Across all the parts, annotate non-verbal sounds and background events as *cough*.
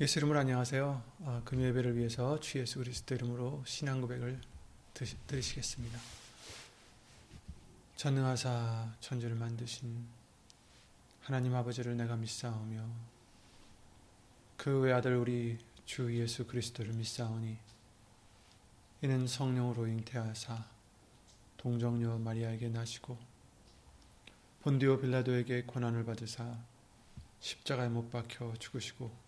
예수 이름으로 안녕하세요. 아, 금요 예배를 위해서 주 예수 그리스도 이름으로 신앙 고백을 드시, 드리시겠습니다. 전능하사 천주를 만드신 하나님 아버지를 내가 믿사오며 그 외아들 우리 주 예수 그리스도를 믿사오니 이는 성령으로 잉태하사 동정녀 마리아에게 나시고 본디오 빌라도에게 고난을 받으사 십자가에 못 박혀 죽으시고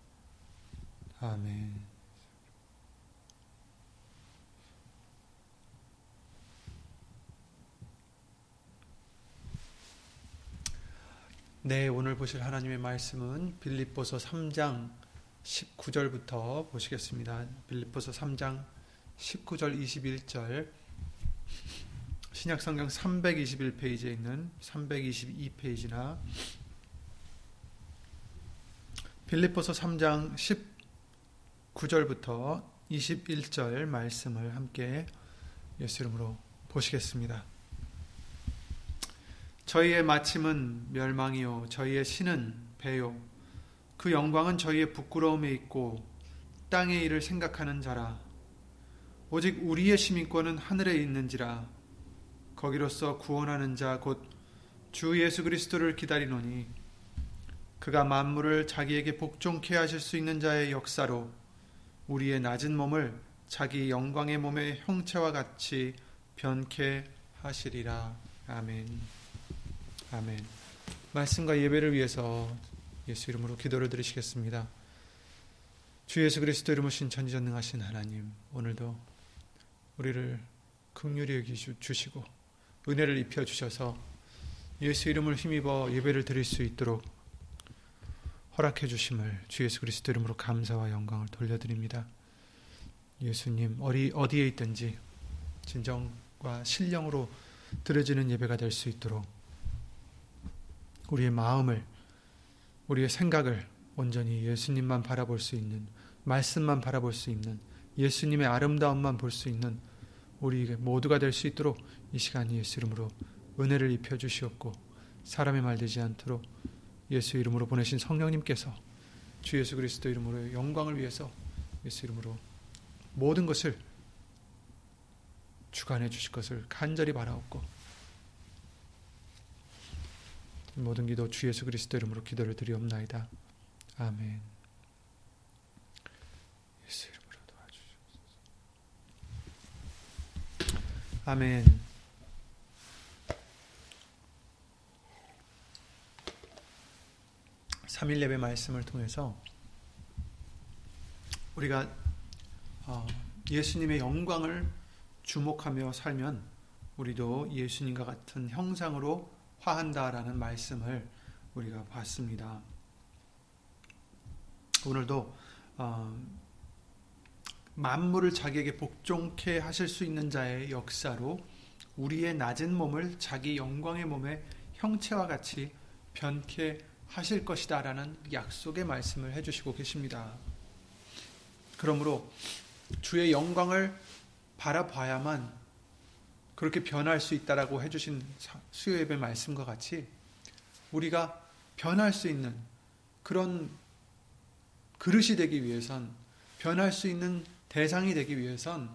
아멘. 네, 오늘 보실 하나님의 말씀은 빌립보서 3장 19절부터 보시겠습니다. 빌립보서 3장 19절 21절 신약성경 321페이지에 있는 322페이지나 빌립보서 3장 10 9절부터 21절 말씀을 함께 예수 이름으로 보시겠습니다. 저희의 마침은 멸망이요 저희의 신은 배요. 그 영광은 저희의 부끄러움에 있고 땅의 일을 생각하는 자라. 오직 우리의 시민권은 하늘에 있는지라. 거기로서 구원하는 자 곧 주 예수 그리스도를 기다리노니 그가 만물을 자기에게 복종케 하실 수 있는 자의 역사로 우리의 낮은 몸을 자기 영광의 몸의 형체와 같이 변케 하시리라. 아멘. 아멘. 말씀과 예배를 위해서 예수 이름으로 기도를 드리시겠습니다. 주 예수 그리스도 이름으로 신천지전능하신 하나님, 오늘도 우리를 긍휼히 여기 주시고 은혜를 입혀 주셔서 예수 이름을 힘입어 예배를 드릴 수 있도록 허락해 주심을 주 예수 그리스도 이름으로 감사와 영광을 돌려드립니다. 예수님 어디 어디에 있든지 진정과 신령으로 드려지는 예배가 될 수 있도록 우리의 마음을 우리의 생각을 온전히 예수님만 바라볼 수 있는 말씀만 바라볼 수 있는 예수님의 아름다움만 볼 수 있는 우리 모두가 될 수 있도록 이 시간 예수 이름으로 은혜를 입혀 주시옵고 사람의 말 되지 않도록 예수 이름으로 보내신 성령님께서 주 예수 그리스도 이름으로 영광을 위해서 예수 이름으로 모든 것을 주관해 주실 것을 간절히 바라옵고 모든 기도 주 예수 그리스도 이름으로 기도를 드리옵나이다. 아멘. 예수 이름으로 도와주시옵소서. 아멘. 3일 예배 말씀을 통해서 우리가 어, 예수님의 영광을 주목하며 살면 우리도 예수님과 같은 형상으로 화한다라는 말씀을 우리가 봤습니다. 오늘도 어, 만물을 자기에게 복종케 하실 수 있는 자의 역사로 우리의 낮은 몸을 자기 영광의 몸의 형체와 같이 변케 하실 것이다 라는 약속의 말씀을 해주시고 계십니다. 그러므로 주의 영광을 바라봐야만 그렇게 변할 수 있다라고 해주신 수요 예배 말씀과 같이 우리가 변할 수 있는 그런 그릇이 되기 위해선 변할 수 있는 대상이 되기 위해선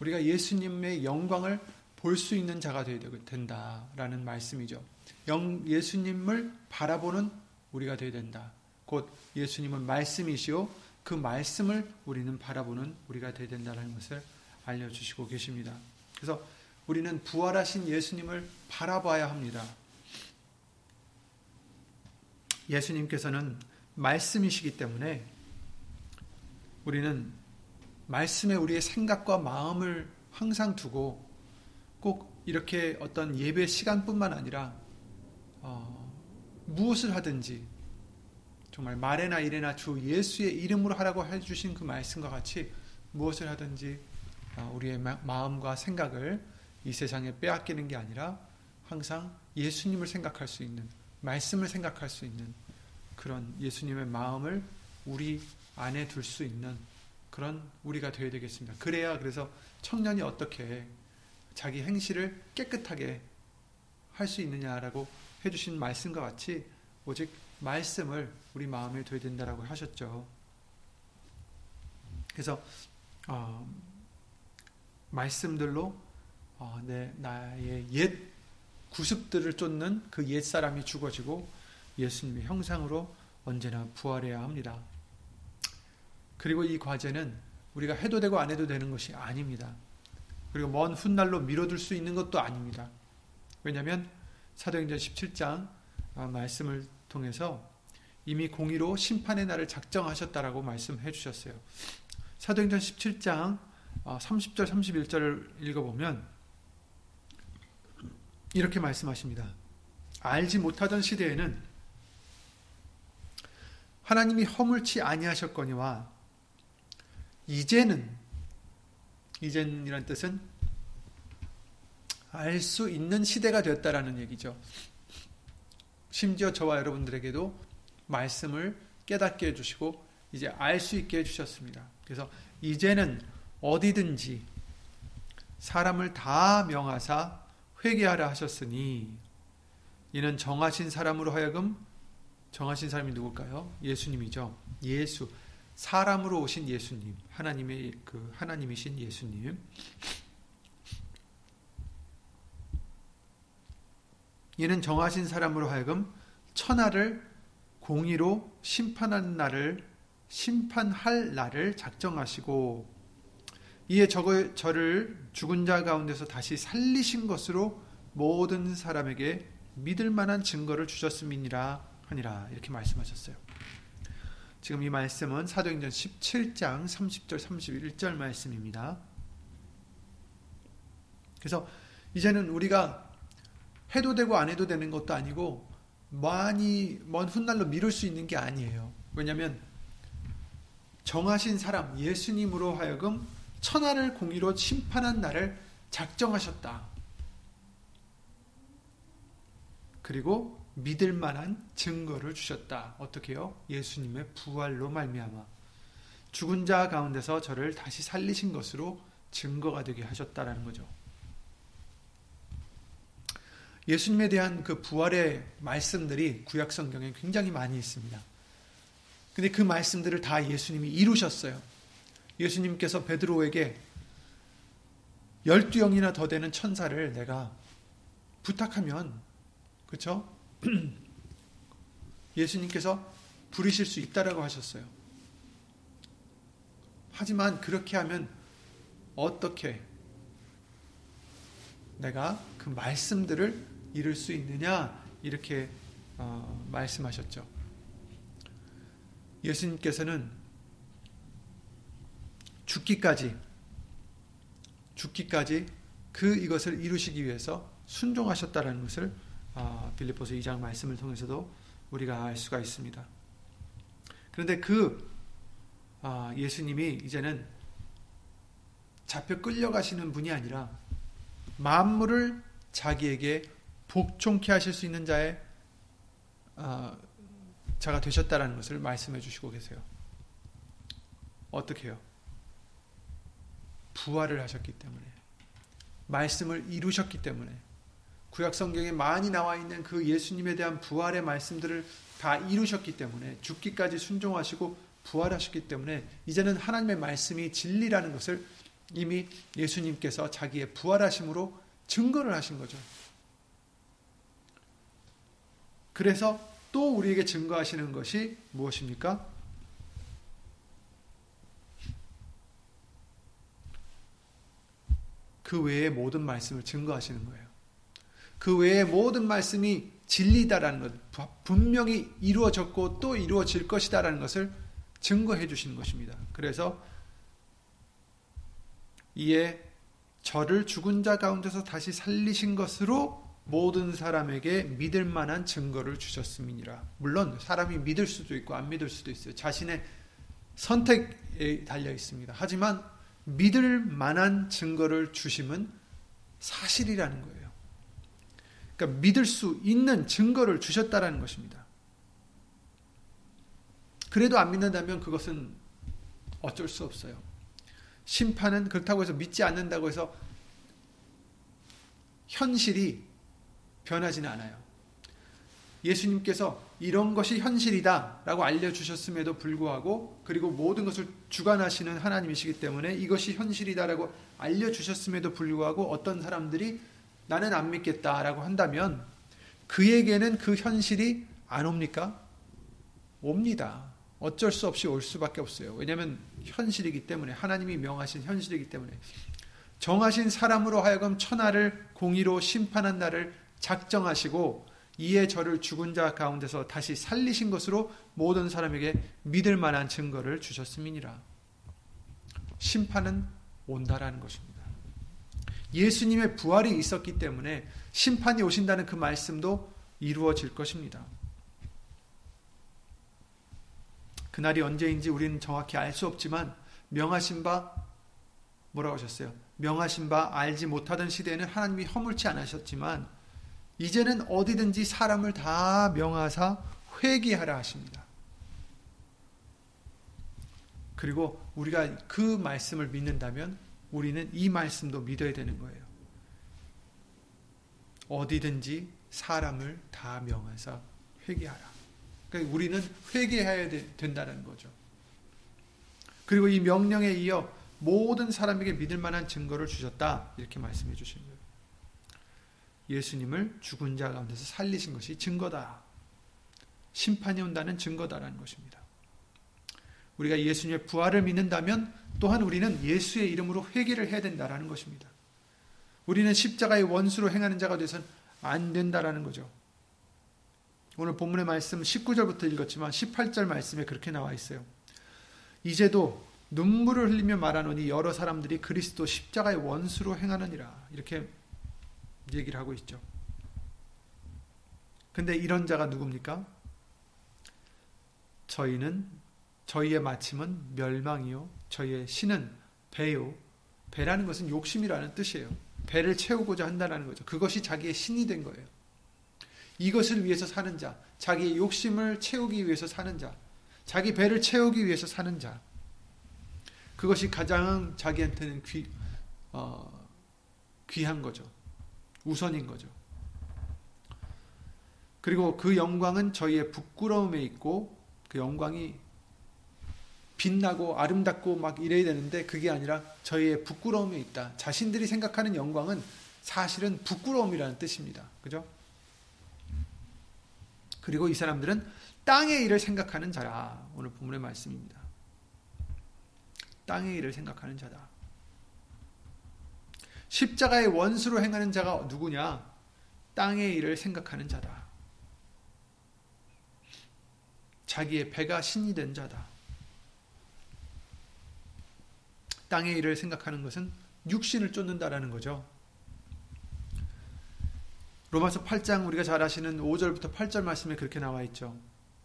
우리가 예수님의 영광을 볼 수 있는 자가 되어야 된다라는 말씀이죠. 영, 예수님을 바라보는 우리가 되어야 된다. 곧 예수님은 말씀이시오. 그 말씀을 우리는 바라보는 우리가 되어야 된다는 것을 알려주시고 계십니다. 그래서 우리는 부활하신 예수님을 바라봐야 합니다. 예수님께서는 말씀이시기 때문에 우리는 말씀에 우리의 생각과 마음을 항상 두고 꼭 이렇게 어떤 예배 시간뿐만 아니라 어, 무엇을 하든지 정말 말에나 이래나 주 예수의 이름으로 하라고 해주신 그 말씀과 같이 무엇을 하든지 아, 우리의 마음과 생각을 이 세상에 빼앗기는 게 아니라 항상 예수님을 생각할 수 있는 말씀을 생각할 수 있는 그런 예수님의 마음을 우리 안에 둘 수 있는 그런 우리가 되어야 되겠습니다. 그래야 그래서 청년이 어떻게 자기 행실을 깨끗하게 할 수 있느냐라고 해 주신 말씀과 같이 오직 말씀을 우리 마음에 둬야 된다라고 하셨죠. 그래서 어, 말씀들로 어, 내 나의 옛 구습들을 쫓는 그 옛 사람이 죽어지고 예수님의 형상으로 언제나 부활해야 합니다. 그리고 이 과제는 우리가 해도 되고 안 해도 되는 것이 아닙니다. 그리고 먼 훗날로 미뤄둘 수 있는 것도 아닙니다. 왜냐하면 사도행전 17장 아, 말씀을 통해서 이미 공의로 심판의 날을 작정하셨다라고 말씀해 주셨어요. 사도행전 17장 30절 아, 31절을 읽어보면 이렇게 말씀하십니다. 알지 못하던 시대에는 하나님이 허물치 아니하셨거니와 이제는 이제는이란 뜻은 알 수 있는 시대가 되었다라는 얘기죠. 심지어 저와 여러분들에게도 말씀을 깨닫게 해주시고 이제 알 수 있게 해주셨습니다. 그래서 이제는 어디든지 사람을 다 명하사 회개하라 하셨으니 이는 정하신 사람으로 하여금 정하신 사람이 누굴까요? 예수님이죠. 예수 사람으로 오신 예수님, 하나님의 그 하나님이신 예수님. 이는 정하신 사람으로 하여금 천하를 공의로 심판한 날을 심판할 날을 작정하시고 이에 저거, 저를 죽은 자 가운데서 다시 살리신 것으로 모든 사람에게 믿을 만한 증거를 주셨음이니라 하니라 이렇게 말씀하셨어요. 지금 이 말씀은 사도행전 17장 30절 31절 말씀입니다. 그래서 이제는 우리가 해도 되고 안 해도 되는 것도 아니고 많이 먼 훗날로 미룰 수 있는 게 아니에요. 왜냐하면 정하신 사람 예수님으로 하여금 천하를 공의로 심판한 날을 작정하셨다. 그리고 믿을 만한 증거를 주셨다. 어떻게요? 예수님의 부활로 말미암아 죽은 자 가운데서 저를 다시 살리신 것으로 증거가 되게 하셨다라는 거죠. 예수님에 대한 그 부활의 말씀들이 구약 성경에 굉장히 많이 있습니다. 근데 그 말씀들을 다 예수님이 이루셨어요. 예수님께서 베드로에게 열두 영이나 더 되는 천사를 내가 부탁하면 그렇죠? *clears throat* 예수님께서 부르실 수 있다라고 하셨어요. 하지만 그렇게 하면 어떻게 내가 그 말씀들을 이룰 수 있느냐 이렇게 어, 말씀하셨죠. 예수님께서는 죽기까지 죽기까지 그 이것을 이루시기 위해서 순종하셨다라는 것을 아, 빌립보서 2장 말씀을 통해서도 우리가 알 수가 있습니다. 그런데 그 아, 예수님이 이제는 잡혀 끌려가시는 분이 아니라 만물을 자기에게 복종케 하실 수 있는 자의 아, 자가 되셨다라는 것을 말씀해 주시고 계세요. 어떻게요? 부활을 하셨기 때문에 말씀을 이루셨기 때문에 구약 성경에 많이 나와 있는 그 예수님에 대한 부활의 말씀들을 다 이루셨기 때문에 죽기까지 순종하시고 부활하셨기 때문에 이제는 하나님의 말씀이 진리라는 것을 이미 예수님께서 자기의 부활하심으로 증거를 하신 거죠. 그래서 또 우리에게 증거하시는 것이 무엇입니까? 그 외의 모든 말씀을 증거하시는 거예요. 그 외의 모든 말씀이 진리다라는 것, 분명히 이루어졌고 또 이루어질 것이다라는 것을 증거해 주시는 것입니다. 그래서 이에 저를 죽은 자 가운데서 다시 살리신 것으로 모든 사람에게 믿을 만한 증거를 주셨음이니라. 물론 사람이 믿을 수도 있고 안 믿을 수도 있어요. 자신의 선택에 달려 있습니다. 하지만 믿을 만한 증거를 주심은 사실이라는 거예요. 그러니까 믿을 수 있는 증거를 주셨다라는 것입니다. 그래도 안 믿는다면 그것은 어쩔 수 없어요. 심판은 그렇다고 해서 믿지 않는다고 해서 현실이 변하지는 않아요. 예수님께서 이런 것이 현실이다 라고 알려주셨음에도 불구하고 그리고 모든 것을 주관하시는 하나님이시기 때문에 이것이 현실이다 라고 알려주셨음에도 불구하고 어떤 사람들이 나는 안 믿겠다 라고 한다면 그에게는 그 현실이 안 옵니까? 옵니다. 어쩔 수 없이 올 수밖에 없어요. 왜냐하면 현실이기 때문에 하나님이 명하신 현실이기 때문에 정하신 사람으로 하여금 천하를 공의로 심판한 날을 작정하시고 이에 저를 죽은 자 가운데서 다시 살리신 것으로 모든 사람에게 믿을 만한 증거를 주셨음이니라. 심판은 온다라는 것입니다. 예수님의 부활이 있었기 때문에 심판이 오신다는 그 말씀도 이루어질 것입니다. 그날이 언제인지 우리는 정확히 알 수 없지만 명하신 바 뭐라고 하셨어요? 명하신 바 알지 못하던 시대에는 하나님이 허물치 않으셨지만 이제는 어디든지 사람을 다 명하사 회개하라 하십니다. 그리고 우리가 그 말씀을 믿는다면 우리는 이 말씀도 믿어야 되는 거예요. 어디든지 사람을 다 명하사 회개하라. 그러니까 우리는 회개해야 된다는 거죠. 그리고 이 명령에 이어 모든 사람에게 믿을 만한 증거를 주셨다. 이렇게 말씀해 주신 거예요. 예수님을 죽은 자 가운데서 살리신 것이 증거다. 심판이 온다는 증거다라는 것입니다. 우리가 예수님의 부활을 믿는다면 또한 우리는 예수의 이름으로 회개를 해야 된다라는 것입니다. 우리는 십자가의 원수로 행하는 자가 돼서는 안 된다라는 거죠. 오늘 본문의 말씀 19절부터 읽었지만 18절 말씀에 그렇게 나와 있어요. 이제도 눈물을 흘리며 말하노니 여러 사람들이 그리스도 십자가의 원수로 행하느니라. 이렇게 얘기를 하고 있죠. 근데 이런 자가 누굽니까? 저희는 저희의 마침은 멸망이요. 저희의 신은 배요. 배라는 것은 욕심이라는 뜻이에요. 배를 채우고자 한다는 거죠. 그것이 자기의 신이 된 거예요. 이것을 위해서 사는 자, 자기의 욕심을 채우기 위해서 사는 자, 자기 배를 채우기 위해서 사는 자. 그것이 가장 자기한테는 귀, 어, 귀한 거죠. 우선인 거죠. 그리고 그 영광은 저희의 부끄러움에 있고 그 영광이 빛나고 아름답고 막 이래야 되는데 그게 아니라 저희의 부끄러움에 있다. 자신들이 생각하는 영광은 사실은 부끄러움이라는 뜻입니다. 그죠? 그리고 이 사람들은 땅의 일을 생각하는 자라. 오늘 본문의 말씀입니다. 땅의 일을 생각하는 자다. 십자가의 원수로 행하는 자가 누구냐? 땅의 일을 생각하는 자다. 자기의 배가 신이 된 자다. 땅의 일을 생각하는 것은 육신을 쫓는다라는 거죠. 로마서 8장 우리가 잘 아시는 5절부터 8절 말씀에 그렇게 나와 있죠.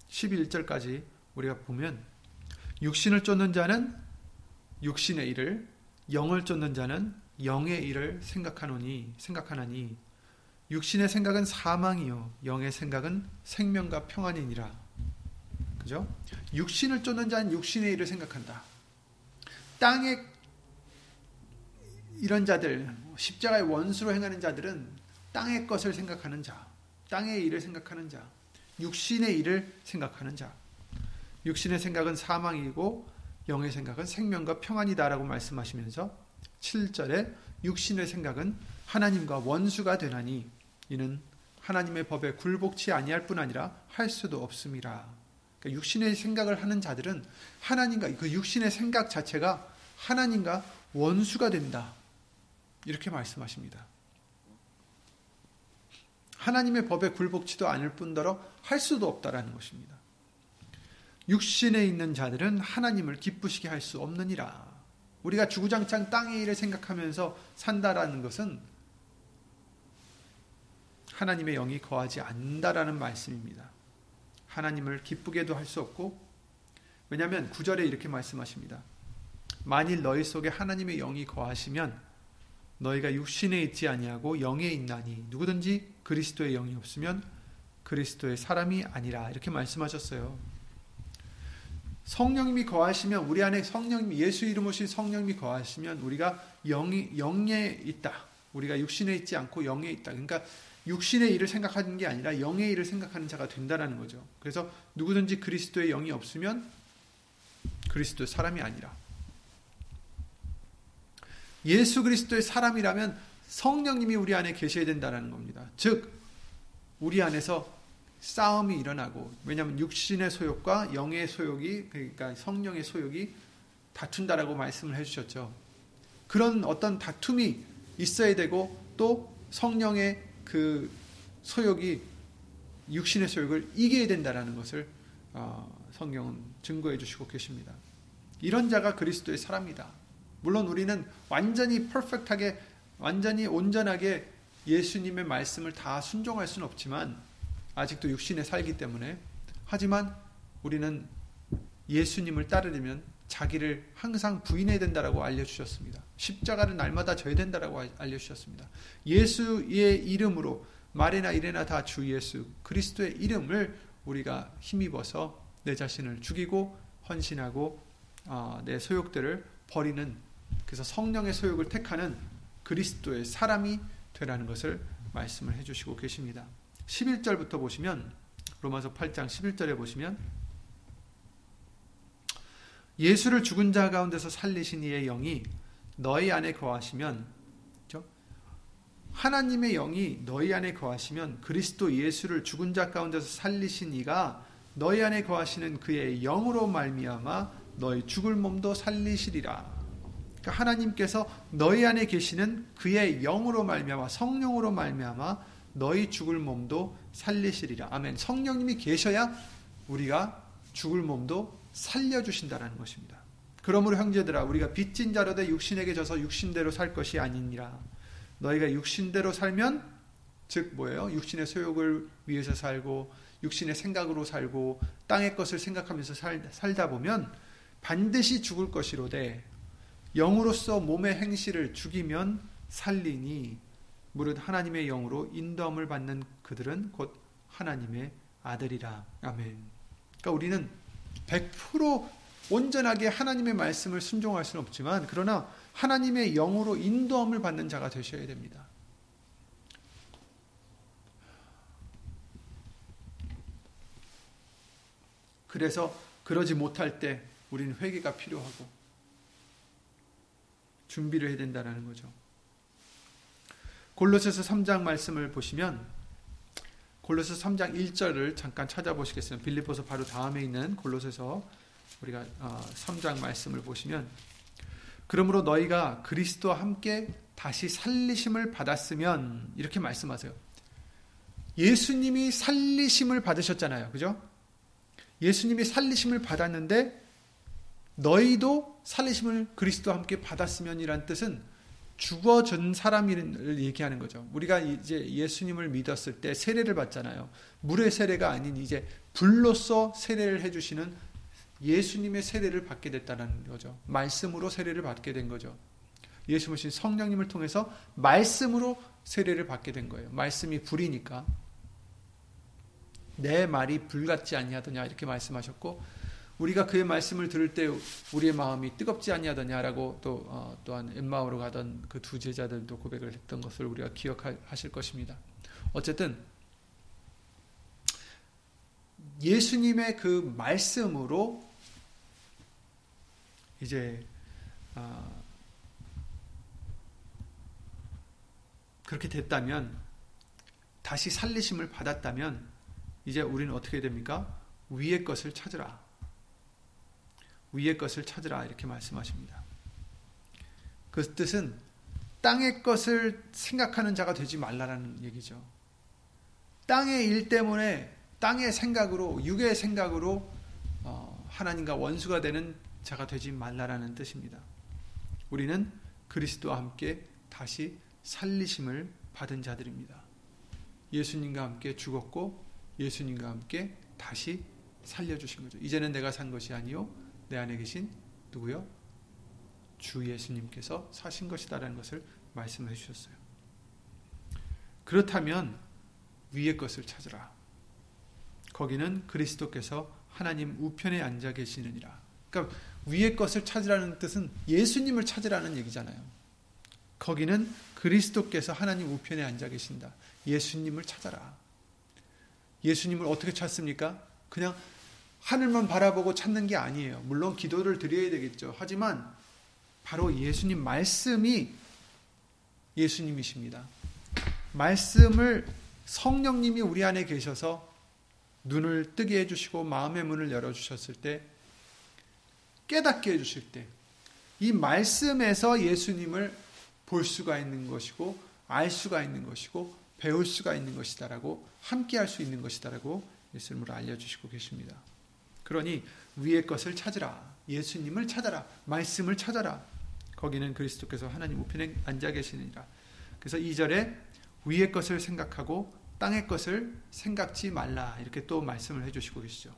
11절까지 우리가 보면 육신을 쫓는 자는 육신의 일을 영을 쫓는 자는 영의 일을 생각하노니 생각하나니 육신의 생각은 사망이요 영의 생각은 생명과 평안이니라. 그죠? 육신을 쫓는 자는 육신의 일을 생각한다. 땅에 이런 자들 십자가의 원수로 행하는 자들은 땅의 것을 생각하는 자, 땅의 일을 생각하는 자, 육신의 일을 생각하는 자. 육신의 생각은 사망이고 영의 생각은 생명과 평안이다라고 말씀하시면서 7절에 육신의 생각은 하나님과 원수가 되나니 이는 하나님의 법에 굴복치 아니할 뿐 아니라 할 수도 없음이라. 그러니까 육신의 생각을 하는 자들은 하나님과 그 육신의 생각 자체가 하나님과 원수가 된다. 이렇게 말씀하십니다. 하나님의 법에 굴복치도 않을 뿐더러 할 수도 없다라는 것입니다. 육신에 있는 자들은 하나님을 기쁘시게 할 수 없느니라. 우리가 주구장창 땅의 일을 생각하면서 산다라는 것은 하나님의 영이 거하지 않는다라는 말씀입니다. 하나님을 기쁘게도 할 수 없고 왜냐하면 구절에 이렇게 말씀하십니다. 만일 너희 속에 하나님의 영이 거하시면 너희가 육신에 있지 아니하고 영에 있나니 누구든지 그리스도의 영이 없으면 그리스도의 사람이 아니라 이렇게 말씀하셨어요. 성령님이 거하시면 우리 안에 성령님 예수 이름 오신 성령님이 거하시면 우리가 영이 영에 있다. 우리가 육신에 있지 않고 영에 있다. 그러니까 육신의 일을 생각하는 게 아니라 영의 일을 생각하는 자가 된다라는 거죠. 그래서 누구든지 그리스도의 영이 없으면 그리스도의 사람이 아니라 예수 그리스도의 사람이라면 성령님이 우리 안에 계셔야 된다는 겁니다. 즉 우리 안에서 싸움이 일어나고 왜냐하면 육신의 소욕과 영의 소욕이 그러니까 성령의 소욕이 다툰다라고 말씀을 해주셨죠. 그런 어떤 다툼이 있어야 되고 또 성령의 그 소욕이 육신의 소욕을 이겨야 된다라는 것을 어, 성경은 증거해 주시고 계십니다. 이런 자가 그리스도의 사람이다. 물론 우리는 완전히 퍼펙트하게 완전히 온전하게 예수님의 말씀을 다 순종할 수는 없지만 아직도 육신에 살기 때문에 하지만 우리는 예수님을 따르려면 자기를 항상 부인해야 된다라고 알려주셨습니다. 십자가를 날마다 져야 된다라고 알려주셨습니다. 예수의 이름으로 말이나 이래나 다 주 예수 그리스도의 이름을 우리가 힘입어서 내 자신을 죽이고 헌신하고 어, 내 소욕들을 버리는 그래서 성령의 소욕을 택하는 그리스도의 사람이 되라는 것을 말씀을 해주시고 계십니다. 11절부터 보시면 로마서 8장 11절에 보시면 예수를 죽은 자 가운데서 살리신 이의 영이 너희 안에 거하시면? 하나님의 영이 너희 안에 거하시면 그리스도 예수를 죽은 자 가운데서 살리신 이가 너희 안에 거하시는 그의 영으로 말미암아 너희 죽을 몸도 살리시리라. 그러니까 하나님께서 너희 안에 계시는 그의 영으로 말미암아 성령으로 말미암아 너희 죽을 몸도 살리시리라. 아멘. 성령님이 계셔야 우리가 죽을 몸도 살려주신다라는 것입니다. 그러므로 형제들아 우리가 빚진 자로 돼 육신에게 져서 육신대로 살 것이 아니니라. 너희가 육신대로 살면 즉 뭐예요? 육신의 소욕을 위해서 살고 육신의 생각으로 살고 땅의 것을 생각하면서 살, 살다 보면 반드시 죽을 것이로되 영으로서 몸의 행실을 죽이면 살리니 무릇 하나님의 영으로 인도함을 받는 그들은 곧 하나님의 아들이라. 아멘. 그러니까 우리는 100% 온전하게 하나님의 말씀을 순종할 수는 없지만 그러나 하나님의 영으로 인도함을 받는 자가 되셔야 됩니다. 그래서 그러지 못할 때 우리는 회개가 필요하고 준비를 해야 된다는 거죠. 골로새서 3장 말씀을 보시면 골로새 3장 1절을 잠깐 찾아보시겠습니다. 빌립보서 바로 다음에 있는 골로새서 우리가 3장 어, 말씀을 보시면 그러므로 너희가 그리스도와 함께 다시 살리심을 받았으면 이렇게 말씀하세요. 예수님이 살리심을 받으셨잖아요. 그죠? 예수님이 살리심을 받았는데 너희도 살리심을 그리스도와 함께 받았으면이란 뜻은 죽어진 사람을 얘기하는 거죠. 우리가 이제 예수님을 믿었을 때 세례를 받잖아요. 물의 세례가 아닌 이제 불로서 세례를 해주시는 예수님의 세례를 받게 됐다는 거죠. 말씀으로 세례를 받게 된 거죠. 예수님 성령님을 통해서 말씀으로 세례를 받게 된 거예요. 말씀이 불이니까 내 말이 불 같지 아니하더냐 이렇게 말씀하셨고 우리가 그의 말씀을 들을 때 우리의 마음이 뜨겁지 아니하더냐라고 또 어, 또한 엠마오로 가던 그 두 제자들도 고백을 했던 것을 우리가 기억하실 것입니다. 어쨌든 예수님의 그 말씀으로 이제 어, 그렇게 됐다면 다시 살리심을 받았다면 이제 우리는 어떻게 됩니까? 위의 것을 찾으라. 위의 것을 찾으라 이렇게 말씀하십니다. 그 뜻은 땅의 것을 생각하는 자가 되지 말라라는 얘기죠. 땅의 일 때문에 땅의 생각으로 육의 생각으로 어, 하나님과 원수가 되는 자가 되지 말라라는 뜻입니다. 우리는 그리스도와 함께 다시 살리심을 받은 자들입니다. 예수님과 함께 죽었고 예수님과 함께 다시 살려주신 거죠. 이제는 내가 산 것이 아니요 내 안에 계신 누구요? 주 예수님께서 사신 것이다라는 것을 말씀해 주셨어요. 그렇다면 위의 것을 찾으라. 거기는 그리스도께서 하나님 우편에 앉아 계시느니라. 그러니까 위의 것을 찾으라는 뜻은 예수님을 찾으라는 얘기잖아요. 거기는 그리스도께서 하나님 우편에 앉아 계신다. 예수님을 찾아라. 예수님을 어떻게 찾습니까? 그냥 하늘만 바라보고 찾는 게 아니에요. 물론 기도를 드려야 되겠죠. 하지만 바로 예수님 말씀이 예수님이십니다. 말씀을 성령님이 우리 안에 계셔서 눈을 뜨게 해주시고 마음의 문을 열어주셨을 때 깨닫게 해주실 때 이 말씀에서 예수님을 볼 수가 있는 것이고 알 수가 있는 것이고 배울 수가 있는 것이다라고 함께 할 수 있는 것이다라고 예수님을 알려주시고 계십니다. 그러니 위의 것을 찾으라. 예수님을 찾아라. 말씀을 찾아라. 거기는 그리스도께서 하나님 우편에 앉아 계시느니라. 그래서 2절에 위의 것을 생각하고 땅의 것을 생각지 말라. 이렇게 또 말씀을 해주시고 계시죠.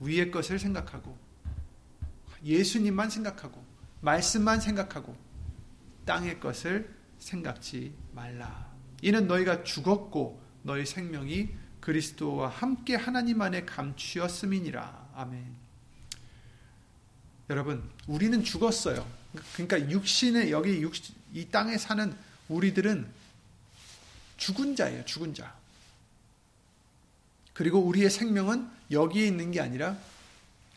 위의 것을 생각하고 예수님만 생각하고 말씀만 생각하고 땅의 것을 생각지 말라. 이는 너희가 죽었고 너희 생명이 그리스도와 함께 하나님 안에 감추었음이니라. 아멘. 여러분, 우리는 죽었어요. 그러니까 육신의 여기 육신, 이 땅에 사는 우리들은 죽은 자예요. 죽은 자. 그리고 우리의 생명은 여기에 있는 게 아니라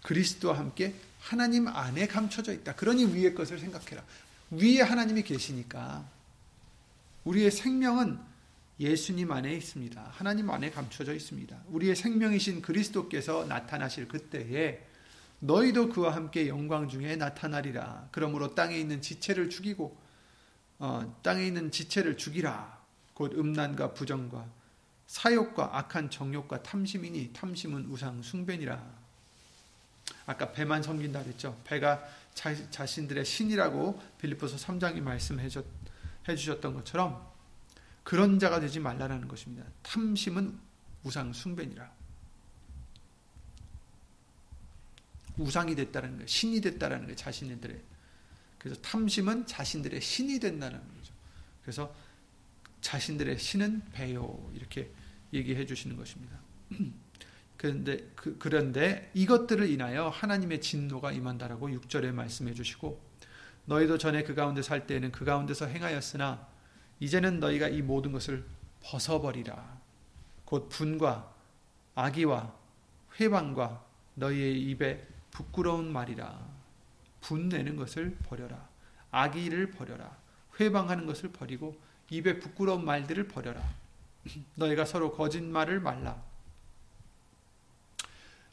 그리스도와 함께 하나님 안에 감춰져 있다. 그러니 위의 것을 생각해라. 위에 하나님이 계시니까 우리의 생명은 예수님 안에 있습니다. 하나님 안에 감춰져 있습니다. 우리의 생명이신 그리스도께서 나타나실 그때에 너희도 그와 함께 영광 중에 나타나리라. 그러므로 땅에 있는 지체를 죽이고 어, 땅에 있는 지체를 죽이라. 곧 음란과 부정과 사욕과 악한 정욕과 탐심이니 탐심은 우상 숭배니라. 아까 배만 섬긴다 그랬죠. 배가 자, 신들의 신이라고 빌립보서 3장이 말씀해 주셨던 것처럼 그런 자가 되지 말라라는 것입니다. 탐심은 우상 숭배니라. 우상이 됐다는 거예요. 신이 됐다는 거예요. 자신들의. 그래서 탐심은 자신들의 신이 된다는 거죠. 그래서 자신들의 신은 배요. 이렇게 얘기해 주시는 것입니다. *clears throat* 그런데, 그, 그런데 이것들을 인하여 하나님의 진노가 임한다라고 6절에 말씀해 주시고 너희도 전에 그 가운데 살 때에는 그 가운데서 행하였으나 이제는 너희가 이 모든 것을 벗어버리라. 곧 분과 악의와 회방과 너희의 입에 부끄러운 말이라. 분내는 것을 버려라. 악의를 버려라. 회방하는 것을 버리고 입에 부끄러운 말들을 버려라. *laughs* 너희가 서로 거짓말을 말라.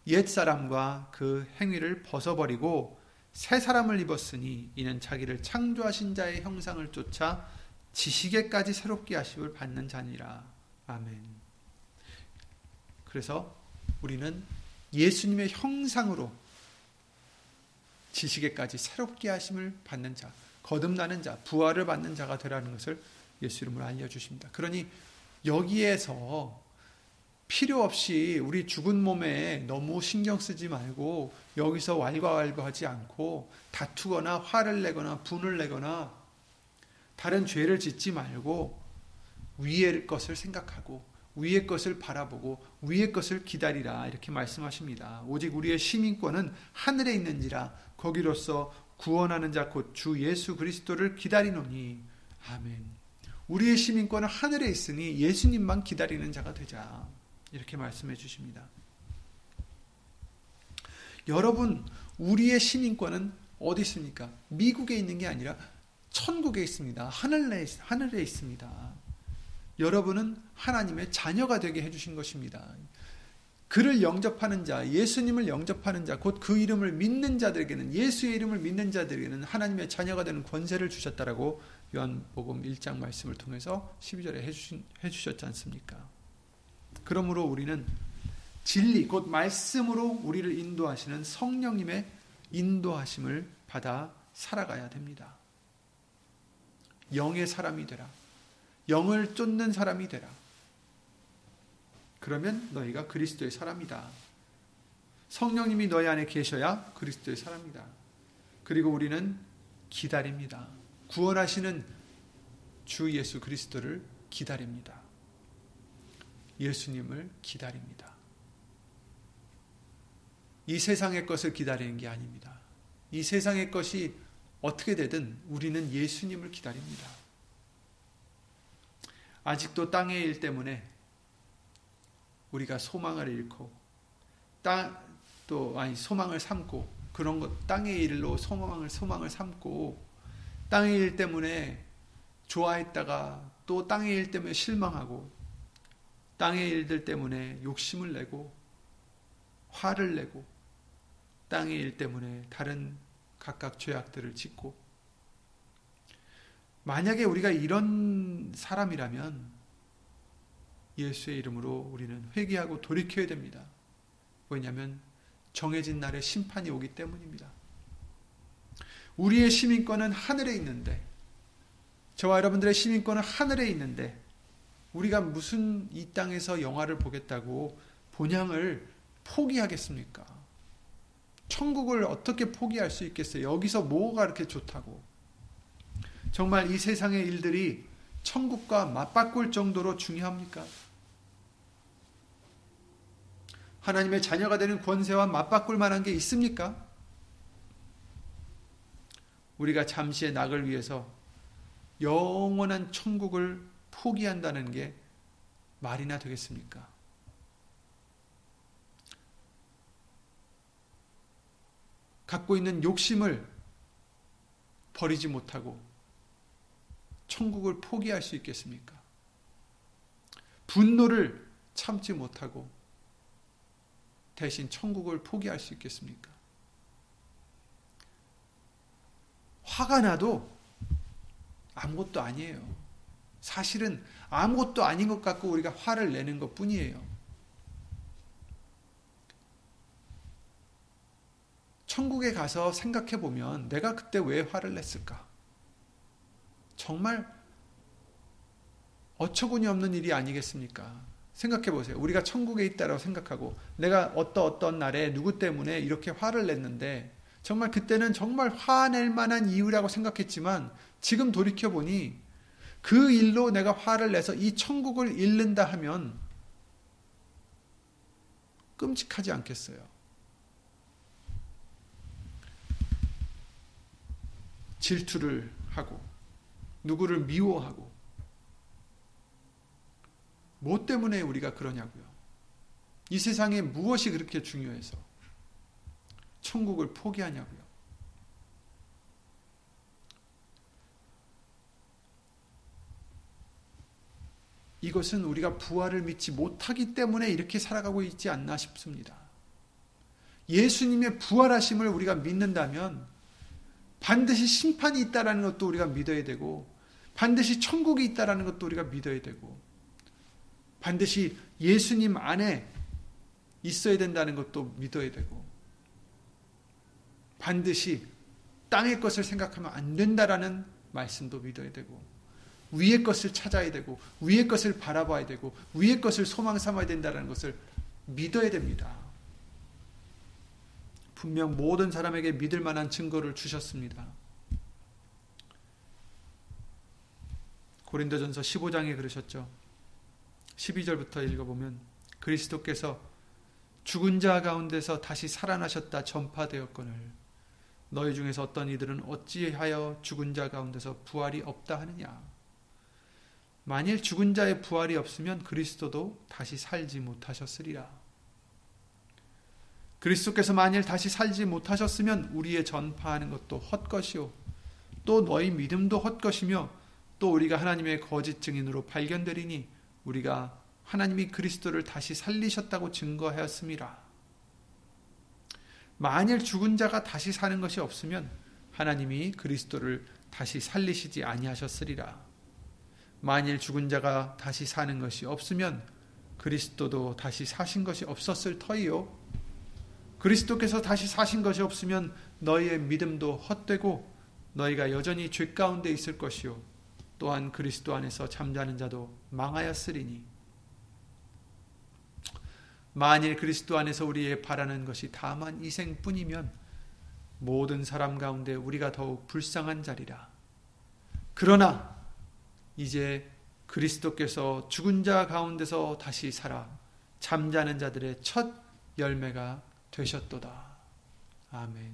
옛 사람과 그 행위를 벗어버리고 새 사람을 입었으니 이는 자기를 창조하신 자의 형상을 쫓아 지식에까지 새롭게 하심을 받는 자니라. 아멘. 그래서 우리는 예수님의 형상으로 지식에까지 새롭게 하심을 받는 자, 거듭나는 자, 부활을 받는 자가 되라는 것을 예수 이름으로 알려주십니다. 그러니 여기에서 필요 없이 우리 죽은 몸에 너무 신경 쓰지 말고 여기서 왈가왈부하지 않고 다투거나 화를 내거나 분을 내거나 다른 죄를 짓지 말고 위의 것을 생각하고 위의 것을 바라보고 위의 것을 기다리라 이렇게 말씀하십니다. 오직 우리의 시민권은 하늘에 있는지라 거기로서 구원하는 자 곧 주 예수 그리스도를 기다리노니 아멘. 우리의 시민권은 하늘에 있으니 예수님만 기다리는 자가 되자 이렇게 말씀해 주십니다. 여러분 우리의 시민권은 어디 있습니까? 미국에 있는 게 아니라 천국에 있습니다. 하늘에, 하늘에 있습니다. 여러분은 하나님의 자녀가 되게 해주신 것입니다. 그를 영접하는 자, 예수님을 영접하는 자, 곧 그 이름을 믿는 자들에게는, 예수의 이름을 믿는 자들에게는 하나님의 자녀가 되는 권세를 주셨다라고 요한복음 1장 말씀을 통해서 12절에 해주신, 해주셨지 않습니까? 그러므로 우리는 진리, 곧 말씀으로 우리를 인도하시는 성령님의 인도하심을 받아 살아가야 됩니다. 영의 사람이 되라. 영을 쫓는 사람이 되라. 그러면 너희가 그리스도의 사람이다. 성령님이 너희 안에 계셔야 그리스도의 사람이다. 그리고 우리는 기다립니다. 구원하시는 주 예수 그리스도를 기다립니다. 예수님을 기다립니다. 이 세상의 것을 기다리는 게 아닙니다. 이 세상의 것이 어떻게 되든 우리는 예수님을 기다립니다. 아직도 땅의 일 때문에 우리가 소망을 잃고 땅, 또 아니 소망을 삼고 그런 것 땅의 일로 소망을 소망을 삼고 땅의 일 때문에 좋아했다가 또 땅의 일 때문에 실망하고 땅의 일들 때문에 욕심을 내고 화를 내고 땅의 일 때문에 다른 각각 죄악들을 짓고 만약에 우리가 이런 사람이라면 예수의 이름으로 우리는 회개하고 돌이켜야 됩니다. 왜냐하면 정해진 날에 심판이 오기 때문입니다. 우리의 시민권은 하늘에 있는데 저와 여러분들의 시민권은 하늘에 있는데 우리가 무슨 이 땅에서 영화를 보겠다고 본향을 포기하겠습니까? 천국을 어떻게 포기할 수 있겠어요? 여기서 뭐가 그렇게 좋다고? 정말 이 세상의 일들이 천국과 맞바꿀 정도로 중요합니까? 하나님의 자녀가 되는 권세와 맞바꿀 만한 게 있습니까? 우리가 잠시의 낙을 위해서 영원한 천국을 포기한다는 게 말이나 되겠습니까? 갖고 있는 욕심을 버리지 못하고 천국을 포기할 수 있겠습니까? 분노를 참지 못하고 대신 천국을 포기할 수 있겠습니까? 화가 나도 아무것도 아니에요. 사실은 아무것도 아닌 것 같고 우리가 화를 내는 것 뿐이에요. 천국에 가서 생각해 보면 내가 그때 왜 화를 냈을까? 정말 어처구니 없는 일이 아니겠습니까? 생각해 보세요. 우리가 천국에 있다라고 생각하고 내가 어떤 어떤 날에 누구 때문에 이렇게 화를 냈는데 정말 그때는 정말 화낼 만한 이유라고 생각했지만 지금 돌이켜 보니 그 일로 내가 화를 내서 이 천국을 잃는다 하면 끔찍하지 않겠어요. 질투를 하고 누구를 미워하고 뭐 때문에 우리가 그러냐고요. 이 세상에 무엇이 그렇게 중요해서 천국을 포기하냐고요. 이것은 우리가 부활을 믿지 못하기 때문에 이렇게 살아가고 있지 않나 싶습니다. 예수님의 부활하심을 우리가 믿는다면 반드시 심판이 있다라는 것도 우리가 믿어야 되고 반드시 천국이 있다라는 것도 우리가 믿어야 되고 반드시 예수님 안에 있어야 된다는 것도 믿어야 되고 반드시 땅의 것을 생각하면 안 된다라는 말씀도 믿어야 되고 위의 것을 찾아야 되고 위의 것을 바라봐야 되고 위의 것을 소망 삼아야 된다는 것을 믿어야 됩니다. 분명 모든 사람에게 믿을 만한 증거를 주셨습니다. 고린도전서 15장에 그러셨죠. 12절부터 읽어보면 그리스도께서 죽은 자 가운데서 다시 살아나셨다 전파되었거늘 너희 중에서 어떤 이들은 어찌하여 죽은 자 가운데서 부활이 없다 하느냐 만일 죽은 자의 부활이 없으면 그리스도도 다시 살지 못하셨으리라 그리스도께서 만일 다시 살지 못하셨으면 우리의 전파하는 것도 헛것이요 또 너희 믿음도 헛것이며 또 우리가 하나님의 거짓 증인으로 발견되리니 우리가 하나님이 그리스도를 다시 살리셨다고 증거하였습니다. 만일 죽은 자가 다시 사는 것이 없으면 하나님이 그리스도를 다시 살리시지 아니하셨으리라. 만일 죽은 자가 다시 사는 것이 없으면 그리스도도 다시 사신 것이 없었을 터이요. 그리스도께서 다시 사신 것이 없으면 너희의 믿음도 헛되고 너희가 여전히 죄 가운데 있을 것이요. 또한 그리스도 안에서 잠자는 자도 망하였으리니 만일 그리스도 안에서 우리의 바라는 것이 다만 이 생뿐이면 모든 사람 가운데 우리가 더욱 불쌍한 자리라. 그러나 이제 그리스도께서 죽은 자 가운데서 다시 살아 잠자는 자들의 첫 열매가 되셨도다. 아멘.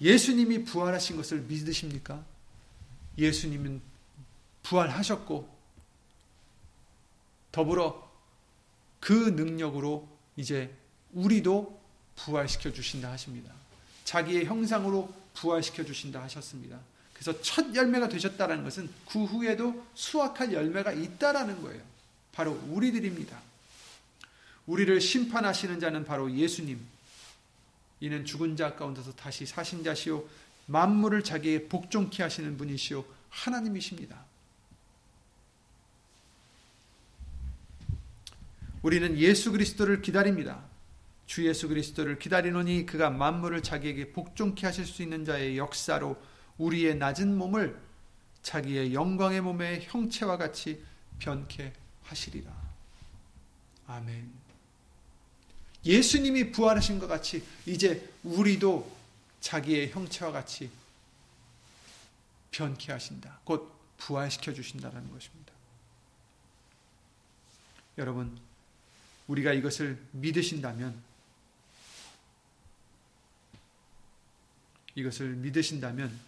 예수님이 부활하신 것을 믿으십니까? 예수님은 부활하셨고 더불어 그 능력으로 이제 우리도 부활시켜 주신다 하십니다. 자기의 형상으로 부활시켜 주신다 하셨습니다. 그래서 첫 열매가 되셨다는 것은 그 후에도 수확할 열매가 있다라는 거예요. 바로 우리들입니다. 우리를 심판하시는 자는 바로 예수님. 이는 죽은 자 가운데서 다시 사신 자시요 만물을 자기의 복종케 하시는 분이시요 하나님이십니다. 우리는 예수 그리스도를 기다립니다. 주 예수 그리스도를 기다리노니 그가 만물을 자기에게 복종케 하실 수 있는 자의 역사로 우리의 낮은 몸을 자기의 영광의 몸의 형체와 같이 변케 하시리라. 아멘. 예수님이 부활하신 것 같이 이제 우리도 자기의 형체와 같이 변케 하신다. 곧 부활시켜 주신다는 것입니다. 여러분, 우리가 이것을 믿으신다면 이것을 믿으신다면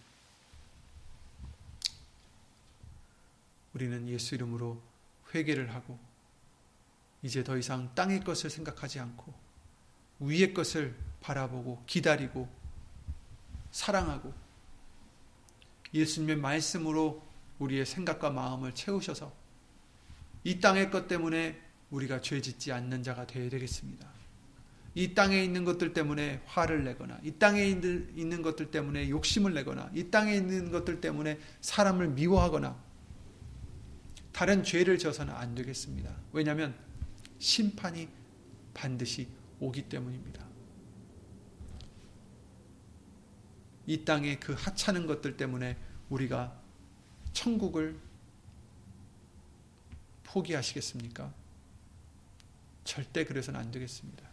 우리는 예수 이름으로 회개를 하고 이제 더 이상 땅의 것을 생각하지 않고 위의 것을 바라보고 기다리고 사랑하고 예수님의 말씀으로 우리의 생각과 마음을 채우셔서 이 땅의 것 때문에 우리가 죄 짓지 않는 자가 되어야 되겠습니다. 이 땅에 있는 것들 때문에 화를 내거나 이 땅에 있는 것들 때문에 욕심을 내거나 이 땅에 있는 것들 때문에 사람을 미워하거나 다른 죄를 져서는 안 되겠습니다. 왜냐하면 심판이 반드시 오기 때문입니다. 이 땅의 그 하찮은 것들 때문에 우리가 천국을 포기하시겠습니까? 절대 그래서는 안 되겠습니다.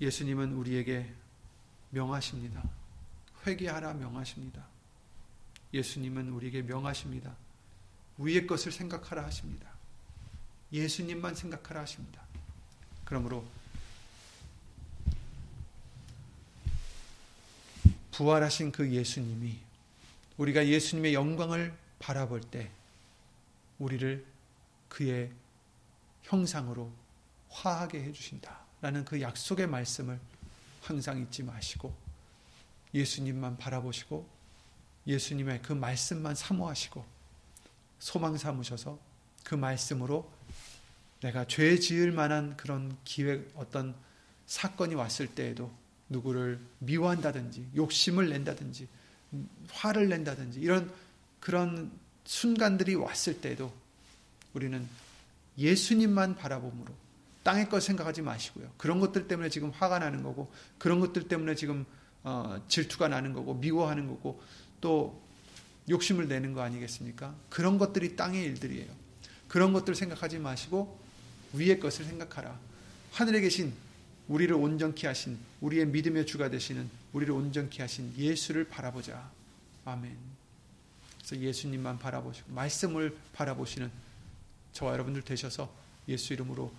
예수님은 우리에게 명하십니다. 회개하라 명하십니다. 예수님은 우리에게 명하십니다. 위의 것을 생각하라 하십니다. 예수님만 생각하라 하십니다. 그러므로 부활하신 그 예수님이 우리가 예수님의 영광을 바라볼 때 우리를 그의 형상으로 화하게 해주신다. 라는 그 약속의 말씀을 항상 잊지 마시고 예수님만 바라보시고 예수님의 그 말씀만 사모하시고 소망 삼으셔서 그 말씀으로 내가 죄 지을 만한 그런 기회 어떤 사건이 왔을 때에도 누구를 미워한다든지 욕심을 낸다든지 화를 낸다든지 이런 그런 순간들이 왔을 때에도 우리는 예수님만 바라봄으로 땅의 것 생각하지 마시고요. 그런 것들 때문에 지금 화가 나는 거고, 그런 것들 때문에 지금 어, 질투가 나는 거고, 미워하는 거고, 또 욕심을 내는 거 아니겠습니까? 그런 것들이 땅의 일들이에요. 그런 것들 생각하지 마시고 위의 것을 생각하라. 하늘에 계신 우리를 온전케 하신 우리의 믿음의 주가 되시는 우리를 온전케 하신 예수를 바라보자. 아멘. 그래서 예수님만 바라보시고 말씀을 바라보시는 저와 여러분들 되셔서 예수 이름으로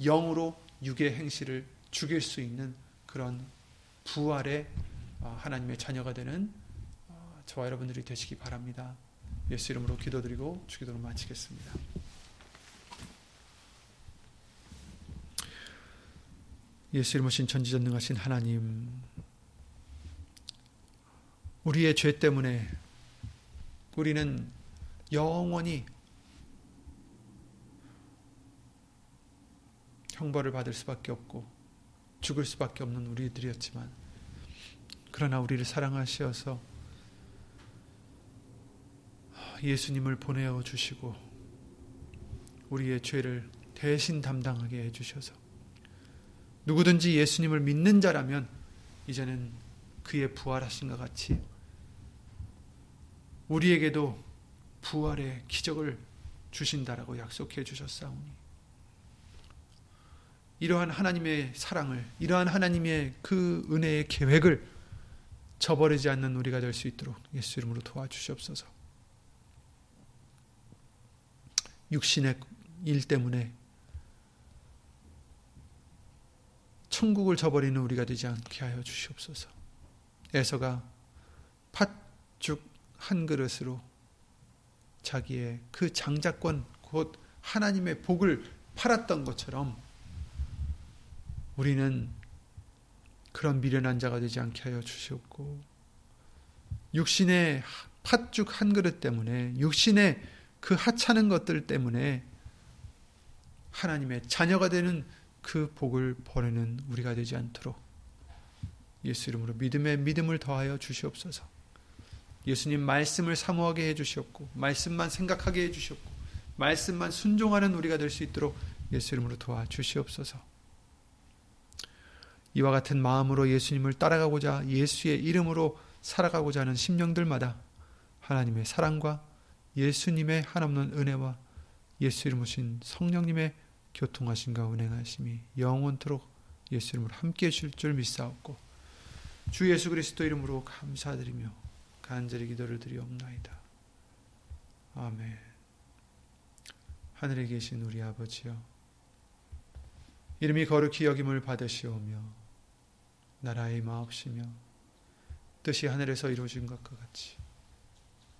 영으로 육의 행실을 죽일 수 있는 그런 부활의 어, 하나님의 자녀가 되는 어, 저와 여러분들이 되시기 바랍니다. 예수 이름으로 기도드리고 주기도를 마치겠습니다. 예수 이름으로 신천지전능하신 하나님 우리의 죄 때문에 우리는 영원히 형벌을 받을 수밖에 없고 죽을 수밖에 없는 우리들이었지만 그러나 우리를 사랑하시어서 예수님을 보내어 주시고 우리의 죄를 대신 담당하게 해 주셔서 누구든지 예수님을 믿는 자라면 이제는 그의 부활하신 것 같이 우리에게도 부활의 기적을 주신다라고 약속해 주셨사오니 이러한 하나님의 사랑을 이러한 하나님의 그 은혜의 계획을 저버리지 않는 우리가 될 수 있도록 예수 이름으로 도와주시옵소서. 육신의 일 때문에 천국을 저버리는 우리가 되지 않게 하여 주시옵소서. 에서가 팥죽 한 그릇으로 자기의 그 장자권 곧 하나님의 복을 팔았던 것처럼 우리는 그런 미련한 자가 되지 않게 하여 주시옵고 육신의 팥죽 한 그릇 때문에 육신의 그 하찮은 것들 때문에 하나님의 자녀가 되는 그 복을 버리는 우리가 되지 않도록 예수 이름으로 믿음의 믿음을 더하여 주시옵소서. 예수님 말씀을 사모하게 해 주시옵고 말씀만 생각하게 해 주시옵고 말씀만 순종하는 우리가 될 수 있도록 예수 이름으로 도와 주시옵소서. 이와 같은 마음으로 예수님을 따라가고자 예수의 이름으로 살아가고자 하는 심령들마다 하나님의 사랑과 예수님의 한없는 은혜와 예수 이름 오신 성령님의 교통하심과 운행하심이 영원토록 예수 이름으로 함께 해줄 줄 믿사옵고 주 예수 그리스도 이름으로 감사드리며 간절히 기도를 드리옵나이다. 아멘 하늘에 계신 우리 아버지여 이름이 거룩히 여김을 받으시오며 나라의 마옵시며 뜻이 하늘에서 이루어진 것과 같이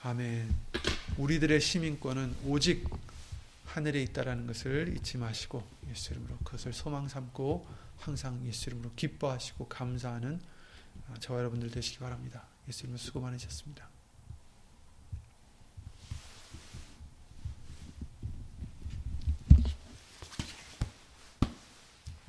아멘. 우리들의 시민권은 오직 하늘에 있다라는 것을 잊지 마시고 예수 이름으로 그것을 소망 삼고 항상 예수 이름으로 기뻐하시고 감사하는 저와 여러분들 되시기 바랍니다. 예수 이름으로 수고 많으셨습니다.